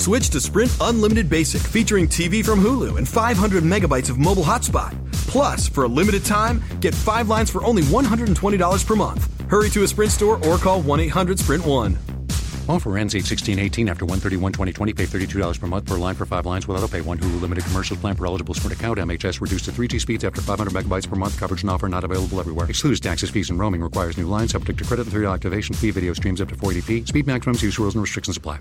Switch to Sprint Unlimited Basic, featuring TV from Hulu and 500 megabytes of mobile hotspot. Plus, for a limited time, get five lines for only $120 per month. Hurry to a Sprint store or call 1 800 Sprint 1. Offer ends 8 16 18 after 131 2020. Pay $32 per month per line for five lines without a pay. One Hulu limited commercial plan per eligible Sprint account. MHS reduced to 3G speeds after 500 megabytes per month. Coverage and offer not available everywhere. Excludes taxes, fees, and roaming. Requires new lines. Subject to credit and 3 activation fee. Video streams up to 480p. Speed maximums. Use rules and restrictions apply.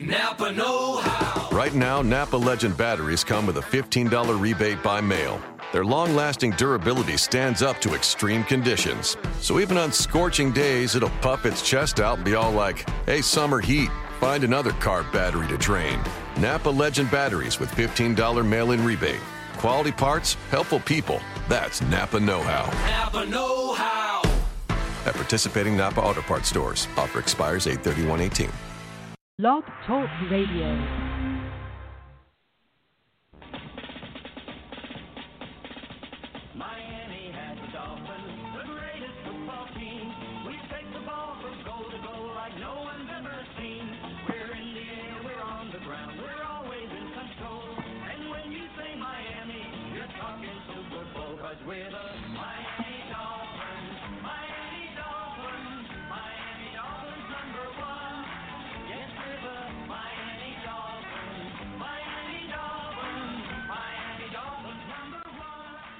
Napa Know How. Right now, Napa Legend batteries come with a $15 rebate by mail. Their long lasting durability stands up to extreme conditions. So even on scorching days, it'll puff its chest out and be all like, hey, summer heat, find another car battery to drain. Napa Legend batteries with $15 mail in rebate. Quality parts, helpful people. That's Napa Know How. Napa Know How. At participating Napa Auto Parts stores. Offer expires 831 Blog Talk Radio.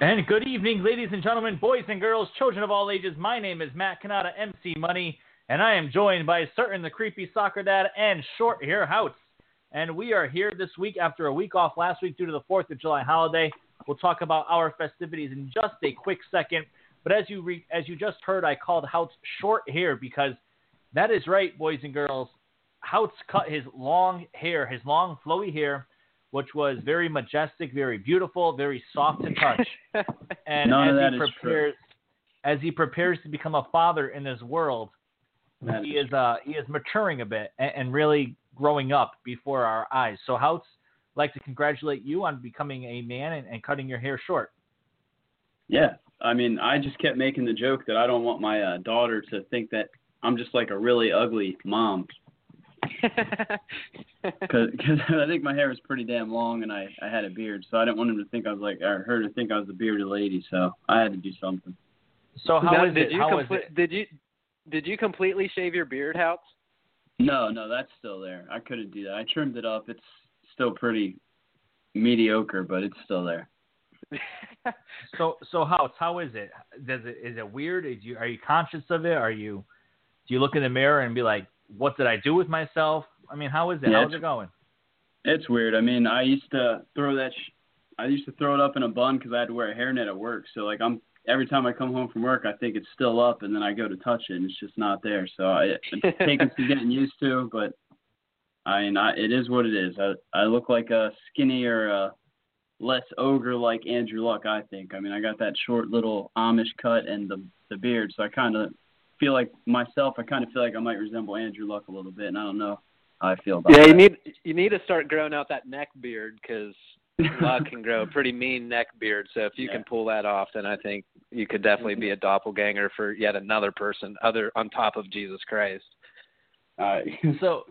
And good evening, ladies and gentlemen, boys and girls, children of all ages. My name is Matt Canada, MC Money, and I am joined by Sutton the creepy soccer dad and short hair Houts. And we are here this week after a week off last week due to the 4th of July holiday. We'll talk about our festivities in just a quick second. But as you re- as you just heard, I called Houts short hair because that is right, boys and girls. Houts cut his long hair, his long flowy hair, which was very majestic, very beautiful, very soft to touch. And None of as that he is true. prepares, as he prepares to become a father in this world, That he is is uh, he is maturing a bit and, and really growing up before our eyes. So Houts like to congratulate you on becoming a man and, and cutting your hair short. Yeah, I mean, I just kept making the joke that I don't want my uh, daughter to think that I'm just like a really ugly mom. Because I think my hair was pretty damn long and I, I had a beard, so I didn't want him to think I was like, or her to think I was a bearded lady, so I had to do something. So how Now, is did it? You How is comple- it? Did you did you completely shave your beard, Houts? No, no, that's still there. I couldn't do that. I trimmed it up. It's still pretty mediocre, but it's still there. So so Houts, how is it? Does it is it weird? Is you are you conscious of it? Are you do you look in the mirror and be like, what did I do with myself? I mean, how is it? Yeah, How's it going? It's weird. I mean, I used to throw that. Sh- I used to throw it up in a bun because I had to wear a hairnet at work. So like I'm every time I come home from work, I think it's still up, and then I go to touch it, and it's just not there. So I, it's taking some getting used to, but I mean, I, it is what it is. I I look like a skinnier, uh, less ogre like Andrew Luck. I think. I mean, I got that short little Amish cut and the the beard, so I kind of feel like myself. I kind of feel like I might resemble Andrew Luck a little bit, and I don't know how I feel about Yeah, that. you need you need to start growing out that neck beard because Luck can grow a pretty mean neck beard. So if you can pull that off, then I think you could definitely be a doppelganger for yet another person other on top of Jesus Christ. Uh, so,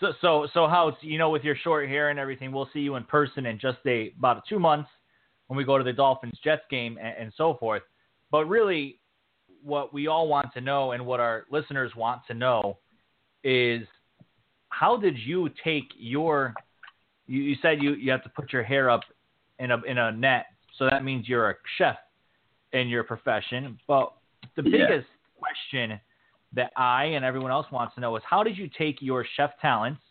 so, so, so how you know with your short hair and everything, we'll see you in person in just a about two months when we go to the Dolphins Jets game and, and so forth. But really, what we all want to know and what our listeners want to know is how did you take your you, you said you, you have to put your hair up in a in a net, so that means you're a chef in your profession. But the Yeah. biggest question that I and everyone else wants to know is how did you take your chef talents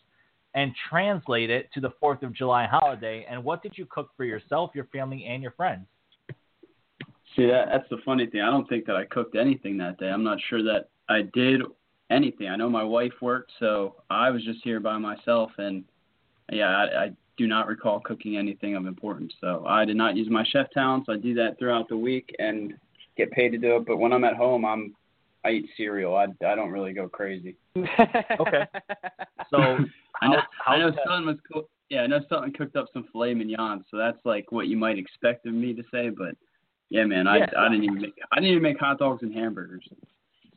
and translate it to the Fourth of July holiday, and what did you cook for yourself, your family, and your friends? See that that's the funny thing. I don't think that I cooked anything that day. I'm not sure that I did anything. I know my wife worked, so I was just here by myself, and yeah, I, I do not recall cooking anything of importance. So I did not use my chef talents. I do that throughout the week and get paid to do it. But when I'm at home, I'm I eat cereal. I I don't really go crazy. Okay. So I know I know? Sutton was cool. Yeah, I know Sutton cooked up some filet mignon, so that's like what you might expect of me to say. But yeah, man, I Yeah. I didn't even make I didn't even make hot dogs and hamburgers.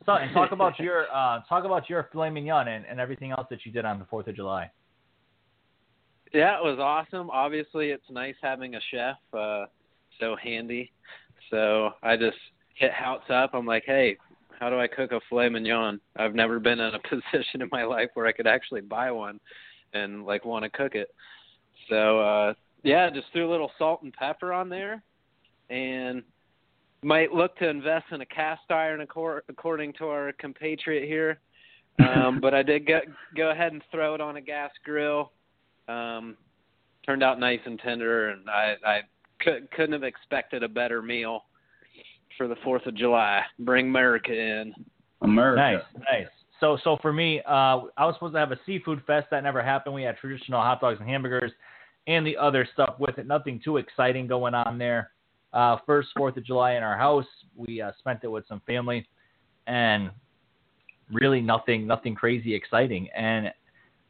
So, talk about your uh, talk about your filet mignon and, and everything else that you did on the Fourth of July. Yeah, it was awesome. Obviously, it's nice having a chef, uh, so handy. So I just hit Houts up. I'm like, hey, how do I cook a filet mignon? I've never been in a position in my life where I could actually buy one and like want to cook it. So uh, yeah, just threw a little salt and pepper on there, and might look to invest in a cast iron accor- according to our compatriot here. Um, but I did go go ahead and throw it on a gas grill um, turned out nice and tender, and I, I could, couldn't have expected a better meal for the Fourth of July. Bring America in. America. Nice, nice. So, so for me, uh, I was supposed to have a seafood fest. That never happened. We had traditional hot dogs and hamburgers, and the other stuff with it. Nothing too exciting going on there. Uh, first Fourth of July in our house, we uh, spent it with some family, and really nothing, nothing crazy exciting. And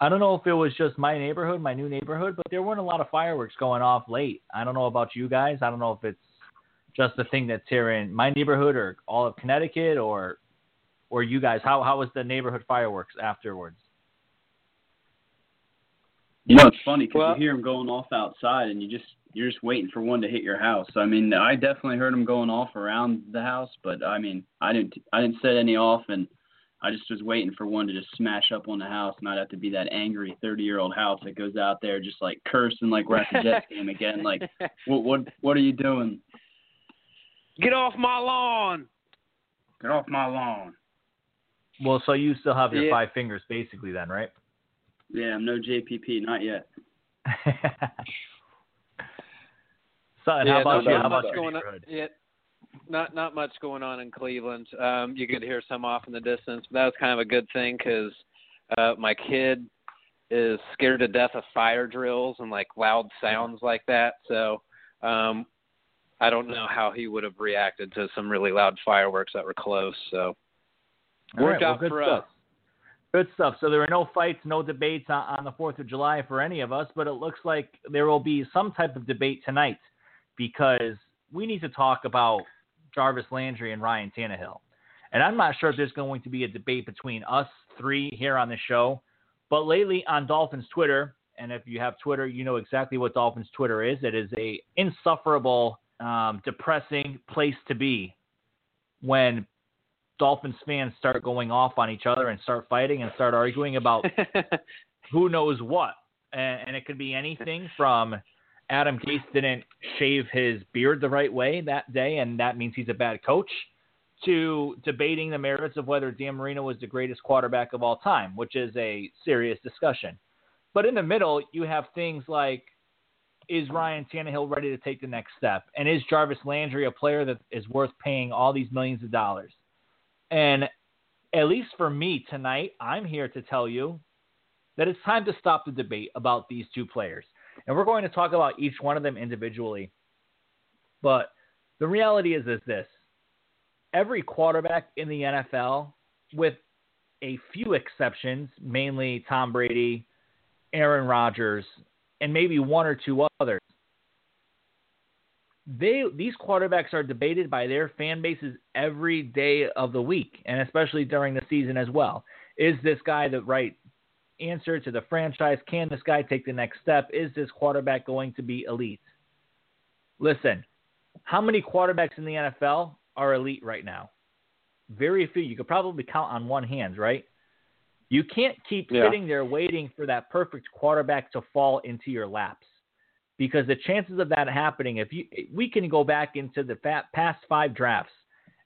I don't know if it was just my neighborhood, my new neighborhood, but there weren't a lot of fireworks going off late. I don't know about you guys. I don't know if it's just the thing that's here in my neighborhood or all of Connecticut or or you guys. How how was the neighborhood fireworks afterwards? You know, it's funny because Well- you hear them going off outside, and you just you're just waiting for one to hit your house. I mean, I definitely heard them going off around the house, but I mean, I didn't I didn't set any off, and I just was waiting for one to just smash up on the house, and I'd have to be that angry 30 year old house that goes out there just like cursing like we're at the Jets game again. Like, what what what are you doing? Get off my lawn! Get off my lawn. Well, so you still have your Yeah. five fingers basically then, right? Yeah, I'm no JPP, not yet. so, yeah, how about not, you? not How about much your going on. Yeah, not not much going on in Cleveland. Um, you could hear some off in the distance, but that was kind of a good thing because uh, my kid is scared to death of fire drills and like loud sounds like that. So um, I don't know how he would have reacted to some really loud fireworks that were close. So All worked right, well, out good for stuff. us. Good stuff. So there were no fights, no debates on, on the 4th of July for any of us, but it looks like there will be some type of debate tonight because we need to talk about Jarvis Landry and Ryan Tannehill. And I'm not sure if there's going to be a debate between us three here on the show, but lately on Dolphins Twitter, and if you have Twitter, you know exactly what Dolphins Twitter is. It is a insufferable, um, depressing place to be when Dolphins fans start going off on each other and start fighting and start arguing about who knows what. And, and it could be anything from Adam Gase didn't shave his beard the right way that day, and that means he's a bad coach, to debating the merits of whether Dan Marino was the greatest quarterback of all time, which is a serious discussion. But in the middle, you have things like is Ryan Tannehill ready to take the next step? And is Jarvis Landry a player that is worth paying all these millions of dollars? And at least for me tonight, I'm here to tell you that it's time to stop the debate about these two players. And we're going to talk about each one of them individually. But the reality is, is this every quarterback in the NFL, with a few exceptions, mainly Tom Brady, Aaron Rodgers, and maybe one or two others, they these quarterbacks are debated by their fan bases every day of the week, and especially during the season as well. Is this guy the right answer to the franchise? Can this guy take the next step? Is this quarterback going to be elite? Listen, how many quarterbacks in the NFL are elite right now? Very few. You could probably count on one hand, right? You can't keep Yeah. sitting there waiting for that perfect quarterback to fall into your laps because the chances of that happening, if you, we can go back into the past five drafts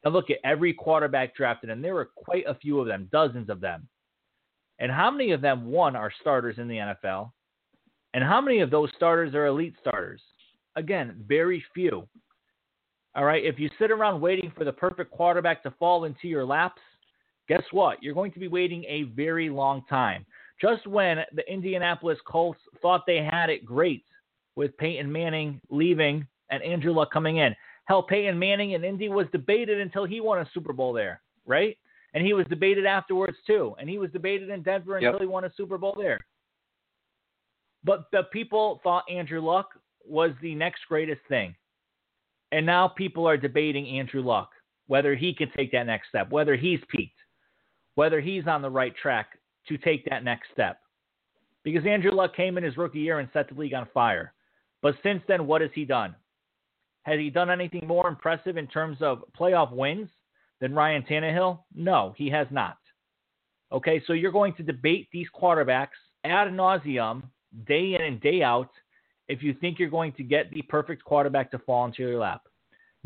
and look at every quarterback drafted, and there were quite a few of them, dozens of them. And how many of them, one, are starters in the NFL? And how many of those starters are elite starters? Again, very few. All right. If you sit around waiting for the perfect quarterback to fall into your laps, guess what? You're going to be waiting a very long time. Just when the Indianapolis Colts thought they had it great with Peyton Manning leaving and Andrew Luck coming in. Hell, Peyton Manning in Indy was debated until he won a Super Bowl there, right? And he was debated afterwards too. And he was debated in Denver until Yep. he won a Super Bowl there. But the people thought Andrew Luck was the next greatest thing. And now people are debating Andrew Luck, whether he can take that next step, whether he's peaked, whether he's on the right track to take that next step. Because Andrew Luck came in his rookie year and set the league on fire. But since then, what has he done? Has he done anything more impressive in terms of playoff wins than Ryan Tannehill? No, he has not. Okay, so you're going to debate these quarterbacks ad nauseum, day in and day out, if you think you're going to get the perfect quarterback to fall into your lap.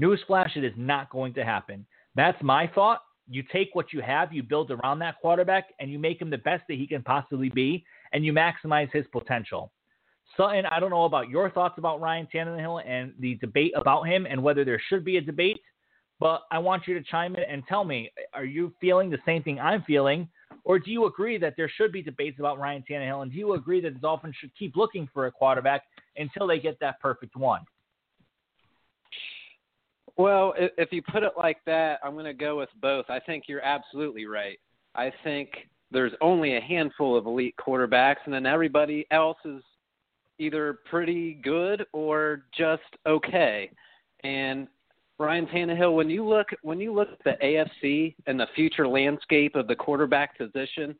Newsflash, it is not going to happen. That's my thought. You take what you have, you build around that quarterback, and you make him the best that he can possibly be, and you maximize his potential. Sutton, I don't know about your thoughts about Ryan Tannehill and the debate about him and whether there should be a debate, but I want you to chime in and tell me are you feeling the same thing I'm feeling, or do you agree that there should be debates about Ryan Tannehill, and do you agree that the Dolphins should keep looking for a quarterback until they get that perfect one? Well, if you put it like that, I'm going to go with both. I think you're absolutely right. I think there's only a handful of elite quarterbacks, and then everybody else is either pretty good or just okay. And Ryan Tannehill, when you look when you look at the AFC and the future landscape of the quarterback position,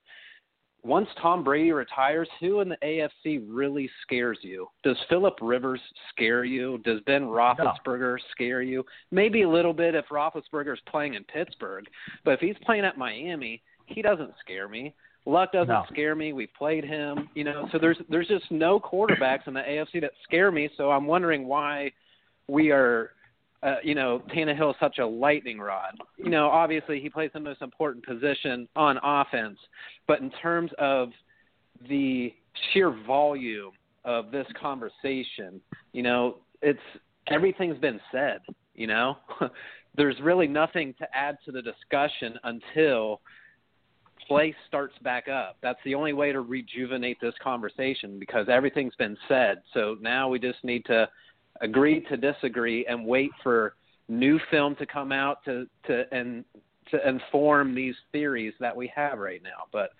once Tom Brady retires, who in the AFC really scares you? Does Philip Rivers scare you? Does Ben Roethlisberger scare you? Maybe a little bit if Roethlisberger's playing in Pittsburgh, but if he's playing at Miami, he doesn't scare me. Luck doesn't No. scare me. We've played him, you know. So there's there's just no quarterbacks in the AFC that scare me. So I'm wondering why we are uh, you know, Tannehill is such a lightning rod. You know, obviously he plays the most important position on offense, but in terms of the sheer volume of this conversation, you know, it's everything's been said. You know, there's really nothing to add to the discussion until play starts back up. That's the only way to rejuvenate this conversation because everything's been said. So now we just need to agree to disagree and wait for new film to come out to to and to inform these theories that we have right now. But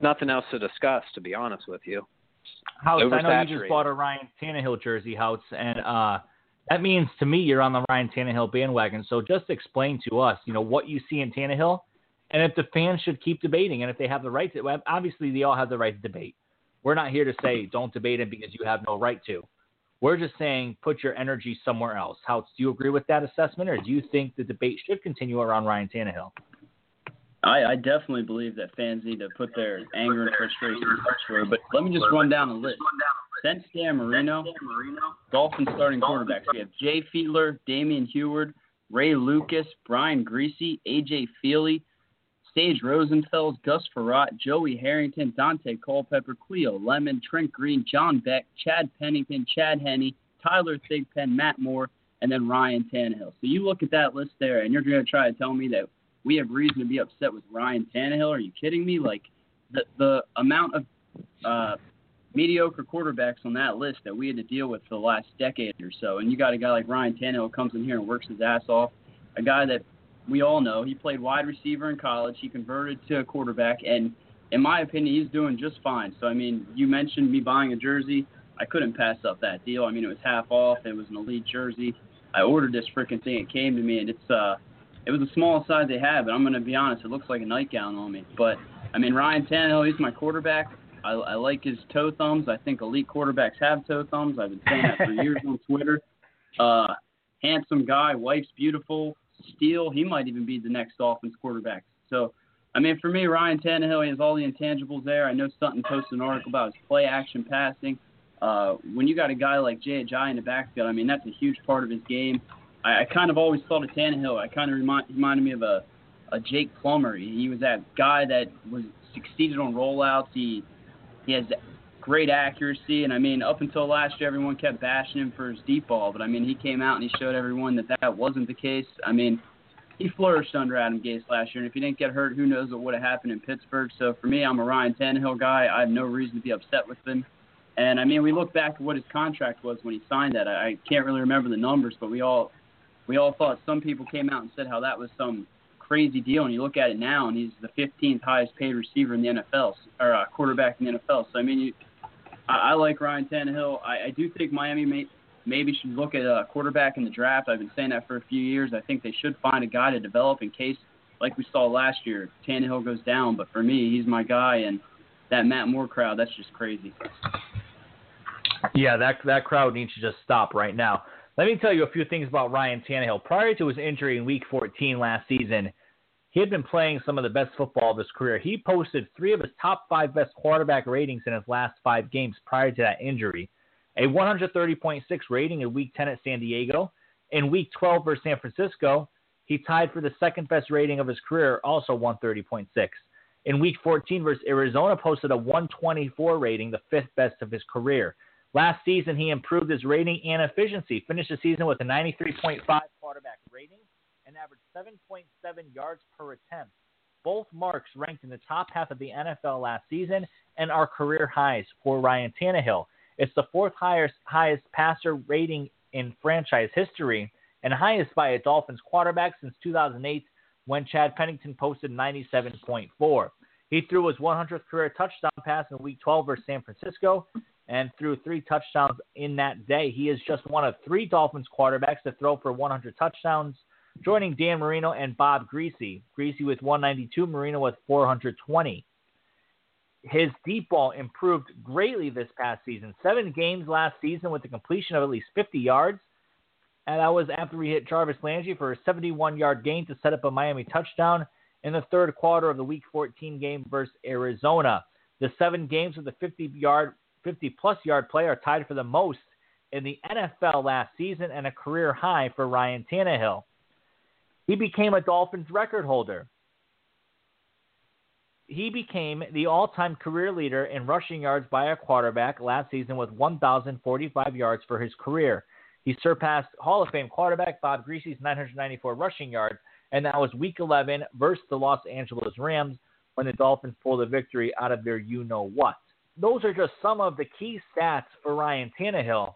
nothing else to discuss, to be honest with you. Houts, I know you just bought a Ryan Tannehill jersey, Houts, and uh, that means to me you're on the Ryan Tannehill bandwagon. So just explain to us, you know, what you see in Tannehill, and if the fans should keep debating, and if they have the right to. Obviously, they all have the right to debate. We're not here to say don't debate him because you have no right to. We're just saying put your energy somewhere else. Houts, do you agree with that assessment, or do you think the debate should continue around Ryan Tannehill? I, I definitely believe that fans need to put their anger and frustration elsewhere. But let me just run down a list. Since Dan Marino, Dolphins starting quarterbacks, we have Jay Fiedler, Damon Huard, Ray Lucas, Brian Griese, AJ Feeley, Sage Rosenfels, Gus Frerotte, Joey Harrington, Daunte Culpepper, Cleo Lemon, Trent Green, John Beck, Chad Pennington, Chad Henne, Tyler Thigpen, Matt Moore, and then Ryan Tannehill. So you look at that list there, and you're going to try to tell me that we have reason to be upset with Ryan Tannehill? Are you kidding me? Like the the amount of uh, mediocre quarterbacks on that list that we had to deal with for the last decade or so, and you got a guy like Ryan Tannehill comes in here and works his ass off, a guy that we all know he played wide receiver in college, he converted to a quarterback, and in my opinion, he's doing just fine. So I mean, you mentioned me buying a jersey. I couldn't pass up that deal. I mean, it was half off. It was an elite jersey. I ordered this freaking thing. It came to me, and it's uh, it was the smallest size they had. But I'm gonna be honest, it looks like a nightgown on me. But I mean, Ryan Tannehill, he's my quarterback. I, I like his toe thumbs. I think elite quarterbacks have toe thumbs. I've been saying that for years on Twitter. Uh, handsome guy, wife's beautiful. Steele, he might even be the next Dolphins quarterback. So, I mean, for me, Ryan Tannehill, he has all the intangibles there. I know Sutton posted an article about his play action passing. Uh, when you got a guy like Jay Ajayi in the backfield, I mean, that's a huge part of his game. I, I kind of always thought of Tannehill. I kind of remind, reminded me of a, a Jake Plummer. He, he was that guy that was succeeded on rollouts. He he has great accuracy, and I mean, up until last year, everyone kept bashing him for his deep ball, but I mean, he came out and he showed everyone that that wasn't the case. I mean, he flourished under Adam Gase last year, and if he didn't get hurt, who knows what would have happened in Pittsburgh. So for me, I'm a Ryan Tannehill guy. I have no reason to be upset with him. And I mean, we look back at what his contract was when he signed that. I, can't really remember the numbers, but we all we all thought some people came out and said how that was some crazy deal. And you look at it now, and he's the 15th highest paid receiver in the NFL or uh, quarterback in the NFL. So I mean, you, I, I like Ryan Tannehill. I, I do think Miami may, maybe should look at a quarterback in the draft. I've been saying that for a few years. I think they should find a guy to develop in case, like we saw last year, Tannehill goes down. But for me, he's my guy, and that Matt Moore crowd, that's just crazy. Yeah, that that crowd needs to just stop right now. Let me tell you a few things about Ryan Tannehill. Prior to his injury in Week 14 last season, he had been playing some of the best football of his career. He posted three of his top five best quarterback ratings in his last five games prior to that injury. A 130.6 rating in Week 10 at San Diego. In Week 12 versus San Francisco, he tied for the second best rating of his career, also 130.6. In Week 14 versus Arizona, posted a 124 rating, the fifth best of his career. Last season, he improved his rating and efficiency, finished the season with a 93.5 quarterback rating and averaged 7.7 yards per attempt. Both marks ranked in the top half of the NFL last season and are career highs for Ryan Tannehill. It's the fourth highest, highest passer rating in franchise history and highest by a Dolphins quarterback since 2008 when Chad Pennington posted 97.4. He threw his 100th career touchdown pass in Week 12 versus San Francisco and threw three touchdowns in that day. He is just one of three Dolphins quarterbacks to throw for 100 touchdowns, joining Dan Marino and Bob Griese. Griese with 192, Marino with 420. His deep ball improved greatly this past season. Seven games last season with the completion of at least 50 yards. And that was after we hit Jarvis Landry for a 71 yard gain to set up a Miami touchdown in the third quarter of the Week 14 game versus Arizona. The seven games with a 50 yard 50 plus yard play are tied for the most in the NFL last season and a career high for Ryan Tannehill. He became a Dolphins record holder. He became the all time career leader in rushing yards by a quarterback last season with 1,045 yards for his career. He surpassed Hall of Fame quarterback Bob Griese's 994 rushing yards, and that was Week 11 versus the Los Angeles Rams when the Dolphins pulled a victory out of their you know what those are just some of the key stats for Ryan Tannehill.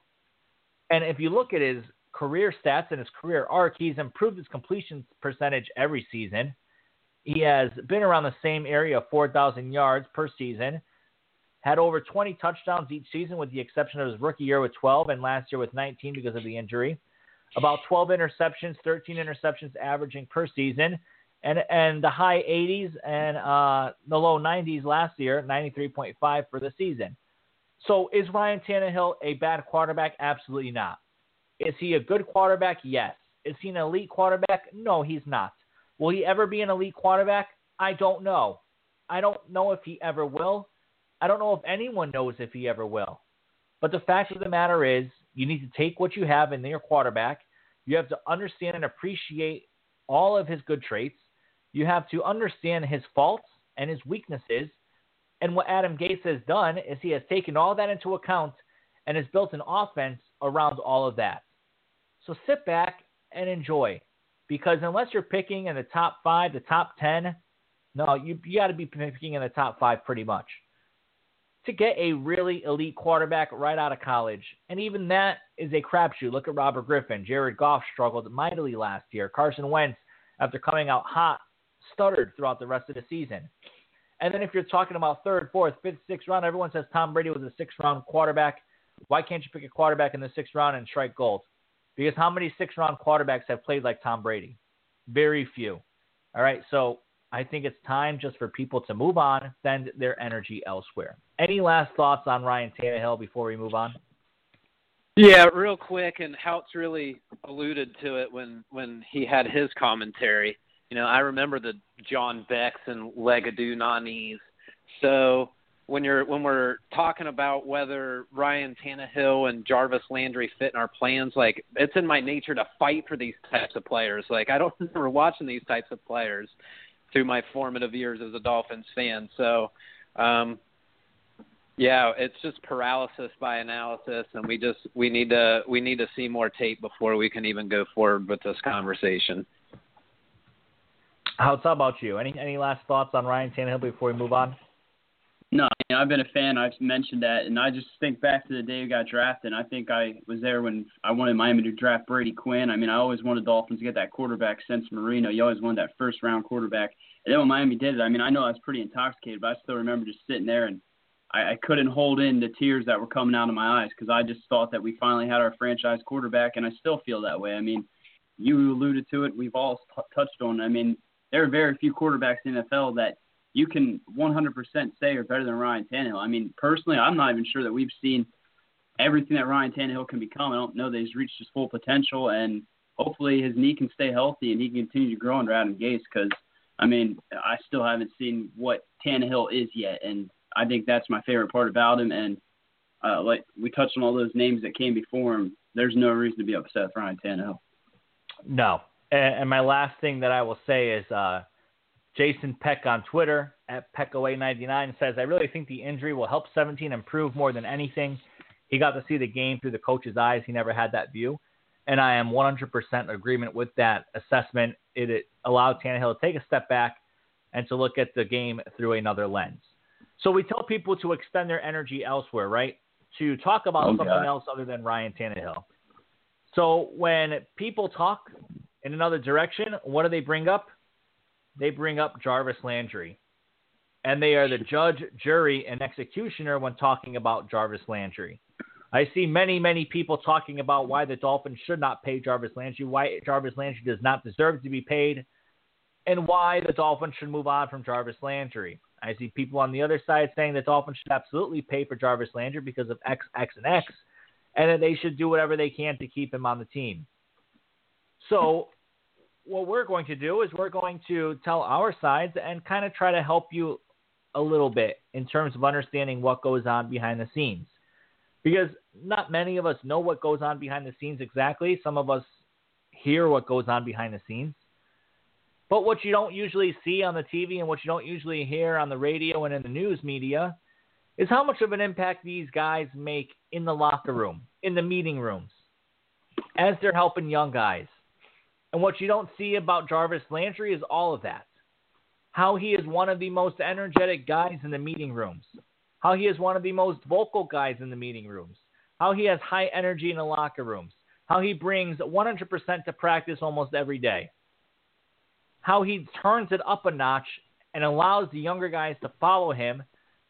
And if you look at his career stats and his career arc, he's improved his completion percentage every season. He has been around the same area of 4,000 yards per season, had over 20 touchdowns each season, with the exception of his rookie year with 12 and last year with 19 because of the injury. About 12 interceptions, 13 interceptions averaging per season and and the high 80s and uh, the low 90s last year, 93.5 for the season. So is Ryan Tannehill a bad quarterback? Absolutely not. Is he a good quarterback? Yes. Is he an elite quarterback? No, he's not. Will he ever be an elite quarterback? I don't know. I don't know if he ever will. I don't know if anyone knows if he ever will. But the fact of the matter is, you need to take what you have in your quarterback. You have to understand and appreciate all of his good traits You have to understand his faults and his weaknesses. And what Adam Gase has done is he has taken all that into account and has built an offense around all of that. So sit back and enjoy. Because unless you're picking in the top five, the top 10, no, you, you got to be picking in the top five pretty much. To get a really elite quarterback right out of college, and even that is a crapshoot. Look at Robert Griffin. Jared Goff struggled mightily last year. Carson Wentz, after coming out hot, stuttered throughout the rest of the season. And then if you're talking about third, fourth, fifth, sixth round, everyone says Tom Brady was a sixth round quarterback. Why can't you pick a quarterback in the sixth round and strike gold? Because how many six round quarterbacks have played like Tom Brady? Very few. All right, so I think it's time just for people to move on, send their energy elsewhere. Any last thoughts on Ryan Tannehill before we move on? Yeah, real quick, and Houts really alluded to it when when he had his commentary. You know, I remember the John Becks and Legadoo Nanis. So when you're when we're talking about whether Ryan Tannehill and Jarvis Landry fit in our plans, like it's in my nature to fight for these types of players. Like I don't remember watching these types of players through my formative years as a Dolphins fan. So um yeah, it's just paralysis by analysis and we just we need to we need to see more tape before we can even go forward with this conversation. How's how about you? Any any last thoughts on Ryan Tannehill before we move on? No, you know, I've been a fan. I've mentioned that, and I just think back to the day he got drafted. I think I was there when I wanted Miami to draft Brady Quinn. I mean, I always wanted Dolphins to get that quarterback since Marino. You always wanted that first round quarterback. And then when Miami did it, I mean, I know I was pretty intoxicated, but I still remember just sitting there and I, I couldn't hold in the tears that were coming out of my eyes because I just thought that we finally had our franchise quarterback, and I still feel that way. I mean, you alluded to it. We've all t- touched on. It. I mean, there are very few quarterbacks in the NFL that you can 100% say are better than Ryan Tannehill. I mean, personally, I'm not even sure that we've seen everything that Ryan Tannehill can become. I don't know that he's reached his full potential, and hopefully his knee can stay healthy and he can continue to grow under Adam Gase. Because I mean, I still haven't seen what Tannehill is yet, and I think that's my favorite part about him. And uh, like we touched on all those names that came before him, there's no reason to be upset with Ryan Tannehill. No. And, and my last thing that I will say is. uh Jason Peck on Twitter at PeckAway99 says, I really think the injury will help 17 improve more than anything. He got to see the game through the coach's eyes. He never had that view. And I am 100% agreement with that assessment. It, it allowed Tannehill to take a step back and to look at the game through another lens. So we tell people to extend their energy elsewhere, right? To talk about Oh, something God. else other than Ryan Tannehill. So when people talk in another direction, what do they bring up? They bring up Jarvis Landry. And they are the judge, jury, and executioner when talking about Jarvis Landry. I see many, many people talking about why the Dolphins should not pay Jarvis Landry, why Jarvis Landry does not deserve to be paid, and why the Dolphins should move on from Jarvis Landry. I see people on the other side saying the Dolphins should absolutely pay for Jarvis Landry because of X, X, and X, and that they should do whatever they can to keep him on the team. So, what we're going to do is we're going to tell our sides and kind of try to help you a little bit in terms of understanding what goes on behind the scenes. Because not many of us know what goes on behind the scenes exactly. Some of us hear what goes on behind the scenes. But what you don't usually see on the TV and what you don't usually hear on the radio and in the news media is how much of an impact these guys make in the locker room, in the meeting rooms, as they're helping young guys. And what you don't see about Jarvis Landry is all of that. How he is one of the most energetic guys in the meeting rooms. How he is one of the most vocal guys in the meeting rooms. How he has high energy in the locker rooms. How he brings 100% to practice almost every day. How he turns it up a notch and allows the younger guys to follow him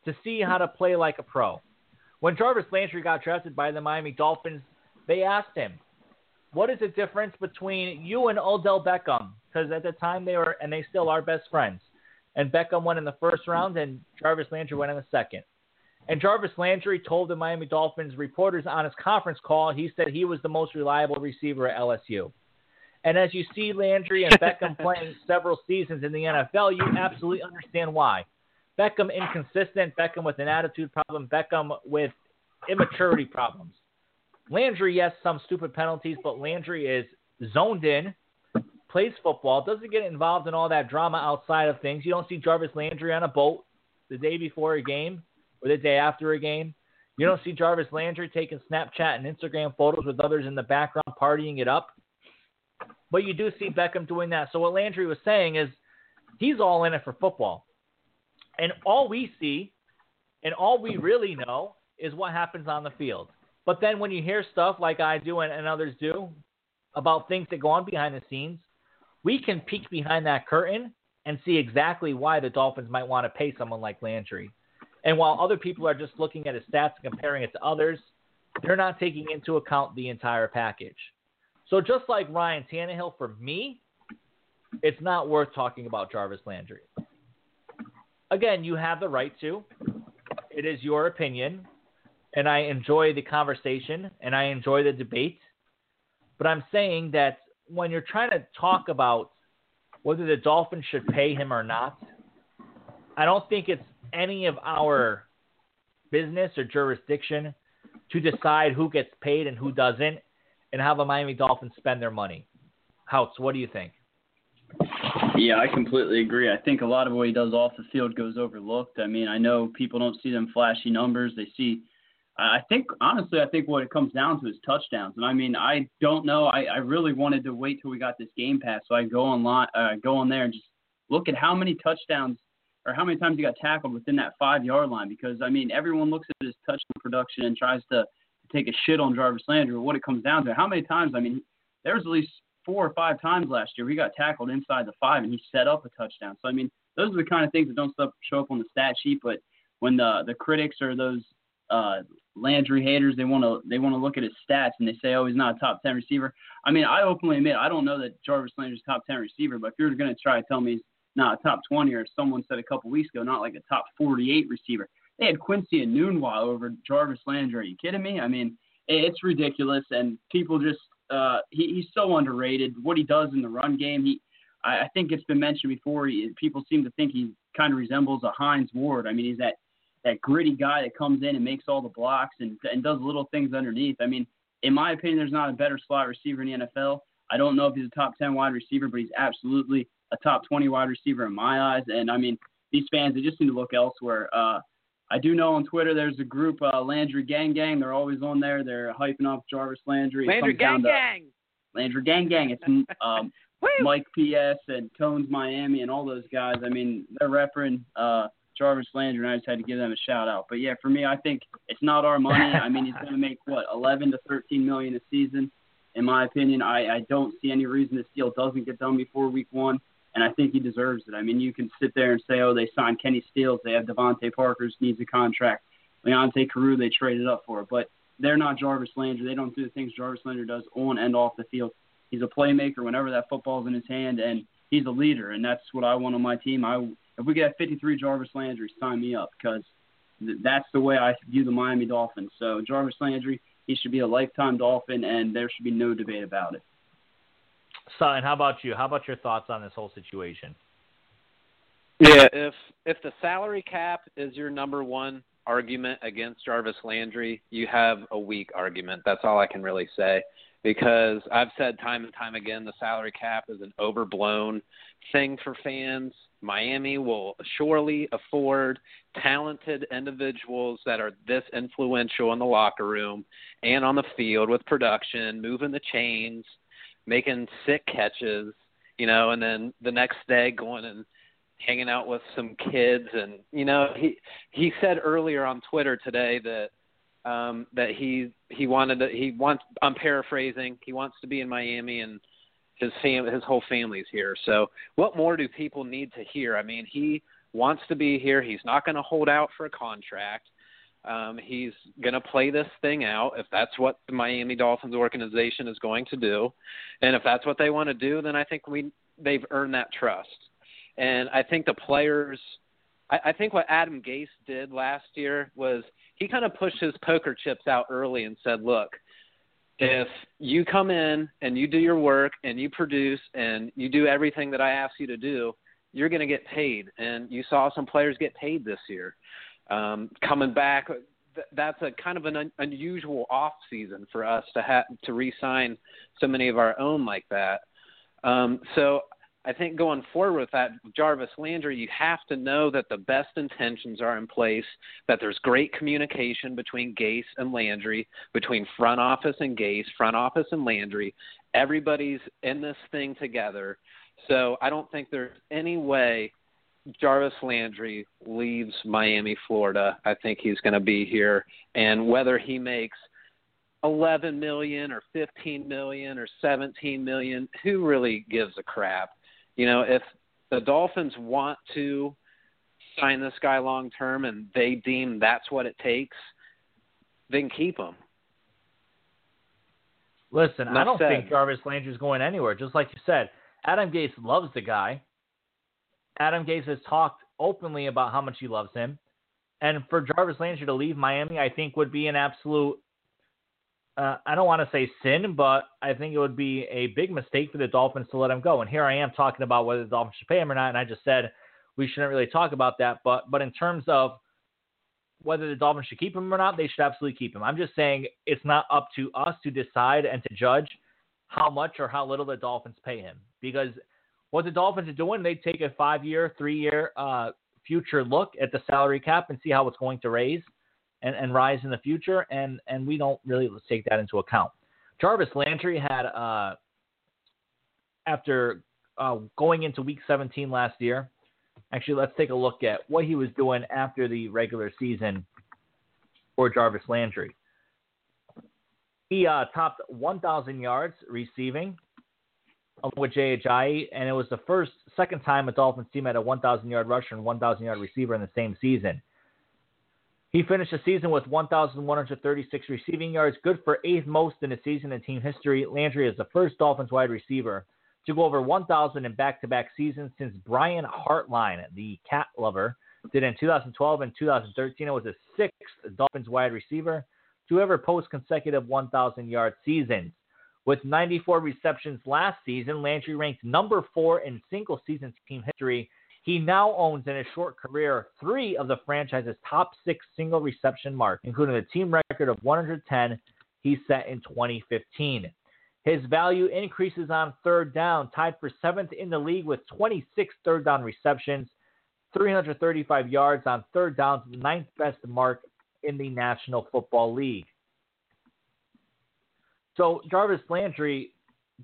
to see how to play like a pro. When Jarvis Landry got drafted by the Miami Dolphins, they asked him, what is the difference between you and Odell Beckham? Because at the time they were, and they still are best friends. And Beckham went in the first round, and Jarvis Landry went in the second. And Jarvis Landry told the Miami Dolphins reporters on his conference call, he said he was the most reliable receiver at LSU. And as you see Landry and Beckham playing several seasons in the NFL, you absolutely understand why. Beckham inconsistent, Beckham with an attitude problem, Beckham with immaturity problems. Landry, yes, some stupid penalties, but Landry is zoned in, plays football, doesn't get involved in all that drama outside of things. You don't see Jarvis Landry on a boat the day before a game or the day after a game. You don't see Jarvis Landry taking Snapchat and Instagram photos with others in the background partying it up. But you do see Beckham doing that. So what Landry was saying is he's all in it for football. And all we see and all we really know is what happens on the field. But then when you hear stuff like I do and, and others do about things that go on behind the scenes, we can peek behind that curtain and see exactly why the Dolphins might want to pay someone like Landry. And while other people are just looking at his stats and comparing it to others, they're not taking into account the entire package. So just like Ryan Tannehill, for me, it's not worth talking about Jarvis Landry. Again, you have the right to. It is your opinion, and I enjoy the conversation and I enjoy the debate. But I'm saying that when you're trying to talk about whether the Dolphins should pay him or not, I don't think it's any of our business or jurisdiction to decide who gets paid and who doesn't and how the Miami Dolphins spend their money. Houts, what do you think? Yeah, I completely agree. I think a lot of what he does off the field goes overlooked. I mean, I know people don't see them flashy numbers. They see, I think, honestly, I think what it comes down to is touchdowns. And I mean, I don't know. I, I really wanted to wait till we got this game pass so I go online, uh, go on there and just look at how many touchdowns or how many times he got tackled within that five yard line. Because I mean, everyone looks at his touchdown production and tries to take a shit on Jarvis Landry. But what it comes down to, how many times? I mean, there was at least four or five times last year he got tackled inside the five and he set up a touchdown. So I mean, those are the kind of things that don't show up on the stat sheet. But when the the critics or those uh, Landry haters, they want to they want to look at his stats and they say, oh, he's not a top ten receiver. I mean, I openly admit I don't know that Jarvis Landry's top ten receiver, but if you're going to try to tell me he's not a top 20 or someone said a couple weeks ago, not like a top 48 receiver. They had Quincy and Enunwa over Jarvis Landry. Are you kidding me? I mean, it's ridiculous, and people just uh, he, he's so underrated. What he does in the run game, he I, I think it's been mentioned before. He, people seem to think he kind of resembles a Hines Ward. I mean, he's that that gritty guy that comes in and makes all the blocks and and does little things underneath. I mean, in my opinion, there's not a better slot receiver in the NFL. I don't know if he's a top 10 wide receiver, but he's absolutely a top 20 wide receiver in my eyes. And I mean, these fans, they just need to look elsewhere. Uh, I do know on Twitter there's a group, uh, Landry Gang Gang. They're always on there. They're hyping up Jarvis Landry. Landry Gang Gang. Landry Gang Gang. It's um, Mike PS and Tones Miami and all those guys. I mean, they're repping uh, Jarvis Landry, and I just had to give them a shout out. But yeah, for me, I think it's not our money. I mean, he's going to make what 11 to 13 million a season. In my opinion, I, I don't see any reason this deal doesn't get done before week one and I think he deserves it. I mean, you can sit there and say, oh, they signed Kenny Stills, they have DeVante Parker's needs a contract, Leonte Carroo they traded up for, but they're not Jarvis Landry. They don't do the things Jarvis Landry does on and off the field. He's a playmaker whenever that football's in his hand, and he's a leader, and that's what I want on my team. I if we get 53 Jarvis Landry, sign me up because th- that's the way I view the Miami Dolphins. So Jarvis Landry, he should be a lifetime Dolphin, and there should be no debate about it. Sutton, how about you? How about your thoughts on this whole situation? Yeah, if if the salary cap is your number one argument against Jarvis Landry, you have a weak argument. That's all I can really say. Because I've said time and time again the salary cap is an overblown thing for fans. Miami will surely afford talented individuals that are this influential in the locker room and on the field with production, moving the chains, making sick catches, you know, and then the next day going and hanging out with some kids. And you know he he said earlier on Twitter today that um that he he wanted to he wants I'm paraphrasing he wants to be in Miami and his fam his whole family's here. So what more do people need to hear? I mean he wants to be here. He's not going to hold out for a contract. Um, he's going to play this thing out. If that's what the Miami Dolphins organization is going to do, and if that's what they want to do, then I think we they've earned that trust. And I think the players, I, I think what Adam Gase did last year was he kind of pushed his poker chips out early and said, "Look, if you come in and you do your work and you produce and you do everything that I ask you to do, you're going to get paid." And you saw some players get paid this year um, coming back. Th- that's a kind of an un- unusual off season for us to have to re-sign so many of our own like that. Um, so I think going forward with that, Jarvis Landry, you have to know that the best intentions are in place, that there's great communication between Gase and Landry, between front office and Gase, front office and Landry. Everybody's in this thing together. So I don't think there's any way Jarvis Landry leaves Miami, Florida. I think he's going to be here, and whether he makes 11 million or 15 million or 17 million, who really gives a crap? You know, if the Dolphins want to sign this guy long term and they deem that's what it takes, then keep him. Listen, I don't said. think Jarvis Landry's going anywhere. Just like you said, Adam Gase loves the guy. Adam Gase has talked openly about how much he loves him. And for Jarvis Landry to leave Miami, I think would be an absolute, uh, I don't want to say sin, but I think it would be a big mistake for the Dolphins to let him go. And here I am talking about whether the Dolphins should pay him or not. And I just said we shouldn't really talk about that. But, but in terms of whether the Dolphins should keep him or not, they should absolutely keep him. I'm just saying it's not up to us to decide and to judge how much or how little the Dolphins pay him. Because what the Dolphins are doing, they take a five year, three year uh, future look at the salary cap and see how it's going to raise and, and rise in the future. And, and we don't really take that into account. Jarvis Landry had, uh, after uh, going into week 17 last year, Actually, let's take a look at what he was doing after the regular season for Jarvis Landry. He uh, topped 1,000 yards receiving with Ajayi, and it was the first, second time a Dolphins team had a 1,000 yard rusher and 1,000 yard receiver in the same season. He finished the season with 1,136 receiving yards, good for eighth most in a season in team history. Landry is the first Dolphins wide receiver to go over 1,000 in back-to-back seasons since Brian Hartline, the cat lover, did in 2012 and 2013. It was the sixth Dolphins wide receiver to ever post consecutive 1,000-yard seasons. With 94 receptions last season, Landry ranked number four in single-season team history. He now owns in his short career three of the franchise's top six single reception marks, including the team record of 110 he set in 2015. His value increases on third down, tied for seventh in the league with 26 third down receptions, 335 yards on third downs, ninth best mark in the National Football League. So Jarvis Landry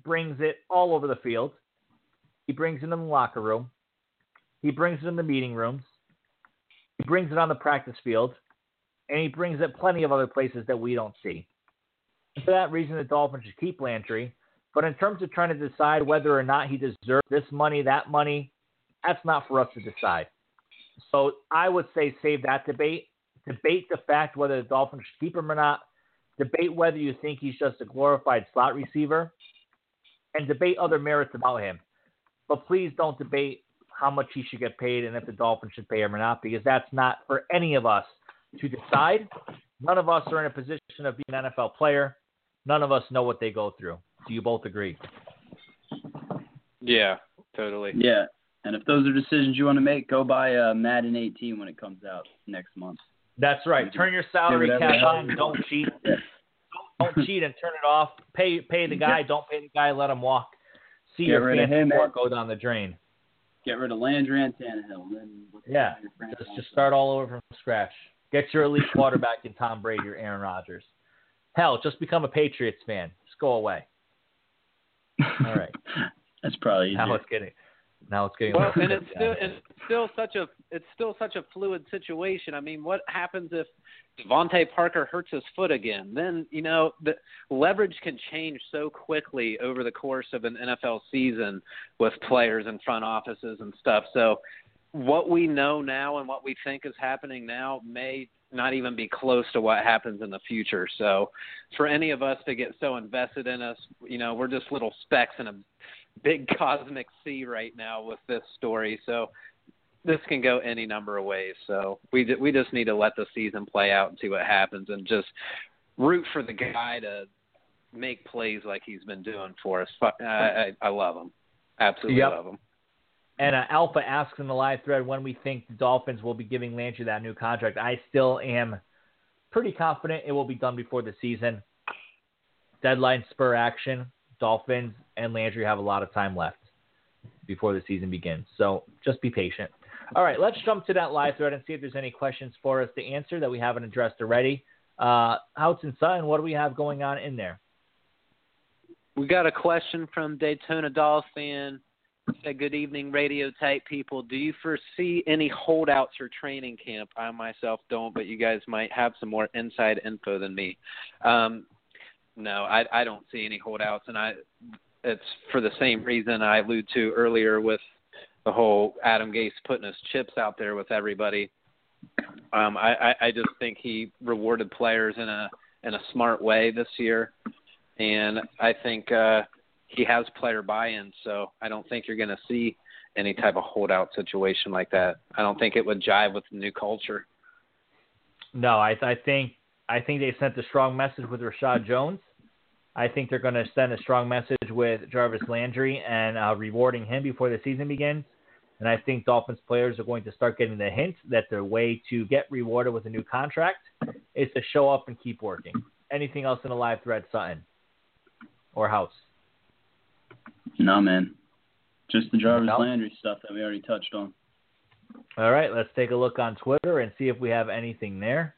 brings it all over the field. He brings it in the locker room. He brings it in the meeting rooms. He brings it on the practice field. And he brings it plenty of other places that we don't see. For that reason, the Dolphins should keep Landry. But in terms of trying to decide whether or not he deserves this money, that money, that's not for us to decide. So I would say save that debate. Debate the fact whether the Dolphins should keep him or not. Debate whether you think he's just a glorified slot receiver. And debate other merits about him. But please don't debate how much he should get paid and if the Dolphins should pay him or not, because that's not for any of us to decide. None of us are in a position of being an NFL player. None of us know what they go through. Do you both agree? Yeah, totally. Yeah, and if those are decisions you want to make, go buy uh, Madden 18 when it comes out next month. That's right. Turn your salary cap on. you Don't want. cheat. Don't, don't cheat and turn it off. Pay pay the guy. Don't pay the guy. Let him walk. See Get your rid of fancy him, work man. go down the drain. Get rid of Landry and Tannehill. Then Yeah, just just start all over from scratch. Get your elite quarterback in Tom Brady or Aaron Rodgers. Hell, just become a Patriots fan. Just go away. All right. That's probably Now easier. it's getting now it's getting. Well, and it's still it's still such a it's still such a fluid situation. I mean, what happens if DeVante Parker hurts his foot again? Then you know the leverage can change so quickly over the course of an NFL season with players and front offices and stuff. So, what we know now and what we think is happening now may not even be close to what happens in the future. So, for any of us to get so invested in us, you know, we're just little specks in a big cosmic sea right now with this story. So this can go any number of ways. So we we just need to let the season play out and see what happens, and just root for the guy to make plays like he's been doing for us. I, I, I love him, absolutely Yep. love him. And uh, Alpha asks in the live thread when we think the Dolphins will be giving Landry that new contract. I still am pretty confident it will be done before the season. Deadline spur action. Dolphins and Landry have a lot of time left before the season begins. So just be patient. All right, let's jump to that live thread and see if there's any questions for us to answer that we haven't addressed already. Uh, Houts and Sutton, what do we have going on in there? We got a question from Daytona Dolls fan. Said, "Good evening, radio type people. Do you foresee any holdouts for training camp? I myself don't, but you guys might have some more inside info than me. Um, no, I, I don't see any holdouts, and I it's for the same reason I alluded to earlier with the whole Adam Gase putting his chips out there with everybody. Um, I, I, I just think he rewarded players in a in a smart way this year, and I think uh, he has player buy-in. So I don't think you're going to see any type of holdout situation like that. I don't think it would jive with the new culture. No, I, I think I think they sent a strong message with Reshad Jones. I think they're going to send a strong message with Jarvis Landry and uh, rewarding him before the season begins. And I think Dolphins players are going to start getting the hint that their way to get rewarded with a new contract is to show up and keep working. Anything else in the live thread, Sutton or Houts? No, man. Just the Jarvis No? Landry stuff that we already touched on. All right, let's take a look on Twitter and see if we have anything there.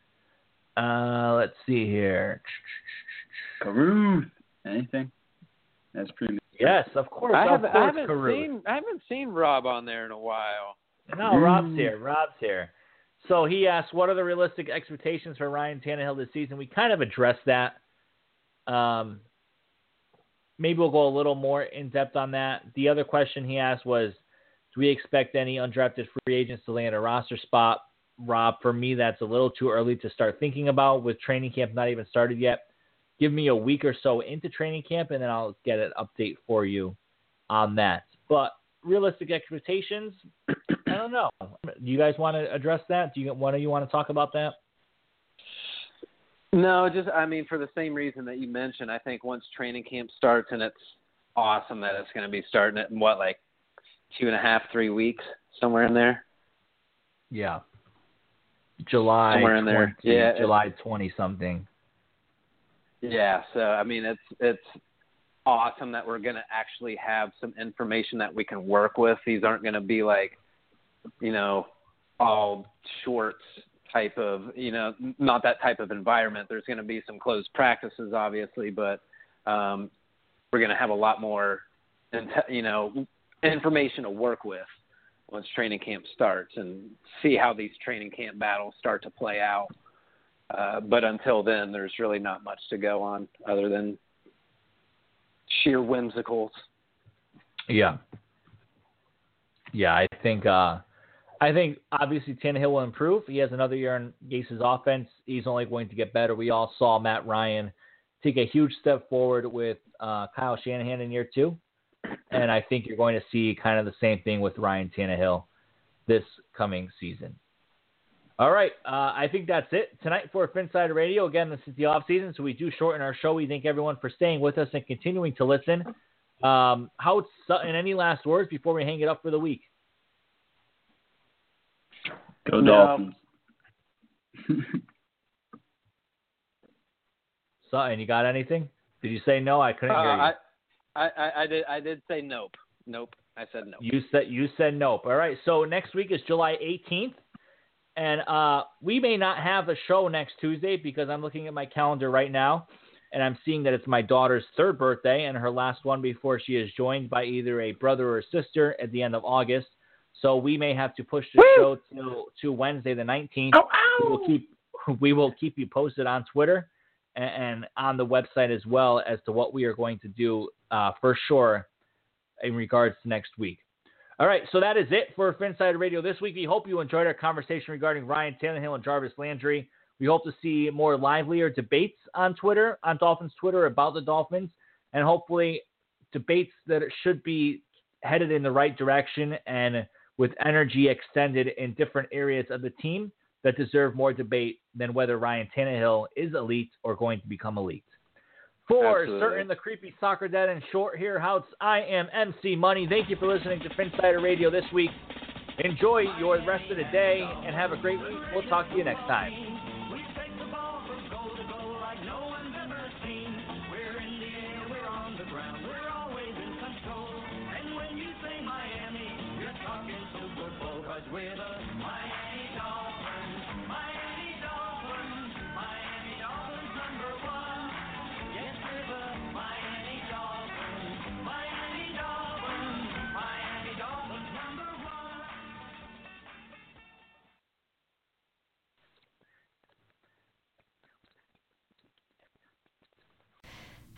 Uh, let's see here. Carew. Anything? That's pretty. Much Yes, of course. I of haven't, course, I haven't Carew. seen I haven't seen Rob on there in a while. No, Rob's here. Rob's here. So he asked, "What are the realistic expectations for Ryan Tannehill this season?" We kind of addressed that. Um, maybe we'll go a little more in depth on that. The other question he asked was, "Do we expect any undrafted free agents to land a roster spot?" Rob, for me, that's a little too early to start thinking about with training camp not even started yet. Give me a week or so into training camp, and then I'll get an update for you on that. But realistic expectations, I don't know. Do you guys want to address that? Do you one of you want to talk about that? No, just I mean for the same reason that you mentioned. I think once training camp starts, and it's awesome that it's going to be starting in what like two and a half, three weeks, somewhere in there. Yeah. July Somewhere in there. Yeah, July twenty something. Yeah, so I mean it's it's awesome that we're going to actually have some information that we can work with. These aren't going to be like, you know, all shorts type of, you know, not that type of environment. There's going to be some closed practices, obviously, but um, we're going to have a lot more, you know, information to work with once training camp starts and see how these training camp battles start to play out. Uh, but until then, there's really not much to go on other than sheer whimsicals. Yeah. Yeah, I think uh I think obviously Tannehill will improve. He has another year in Gase's offense. He's only going to get better. We all saw Matt Ryan take a huge step forward with uh, Kyle Shanahan in year two, and I think you're going to see kind of the same thing with Ryan Tannehill this coming season. All right, uh, I think that's it tonight for Phinsider Radio. Again, this is the off season, so we do shorten our show. We thank everyone for staying with us and continuing to listen. Um, Houts Sutton? Any last words before we hang it up for the week? Go No. Dolphins. Sutton, you got anything? Did you say no? I couldn't Uh, hear you. I, I, I, I did I did say nope. Nope. I said nope. You said you said nope. All right. So next week is July 18th, and uh, we may not have a show next Tuesday because I'm looking at my calendar right now, and I'm seeing that it's my daughter's third birthday and her last one before she is joined by either a brother or sister at the end of August. So we may have to push the show to to Wednesday the 19th. We will keep we will keep you posted on Twitter and, and on the website as well as to what we are going to do uh, for sure in regards to next week. All right, so that is it for Phinsider Radio this week. We hope you enjoyed our conversation regarding Ryan Tannehill and Jarvis Landry. We hope to see more livelier debates on Twitter, on Dolphins Twitter about the Dolphins, and hopefully debates that should be headed in the right direction and with energy extended in different areas of the team that deserve more debate than whether Ryan Tannehill is elite or going to become elite. For Absolutely. certain, the creepy soccer dad and short hair house, I am MC Money. Thank you for listening to Phinsider Radio this week. Enjoy your rest of the day and have a great week. We'll talk to you next time.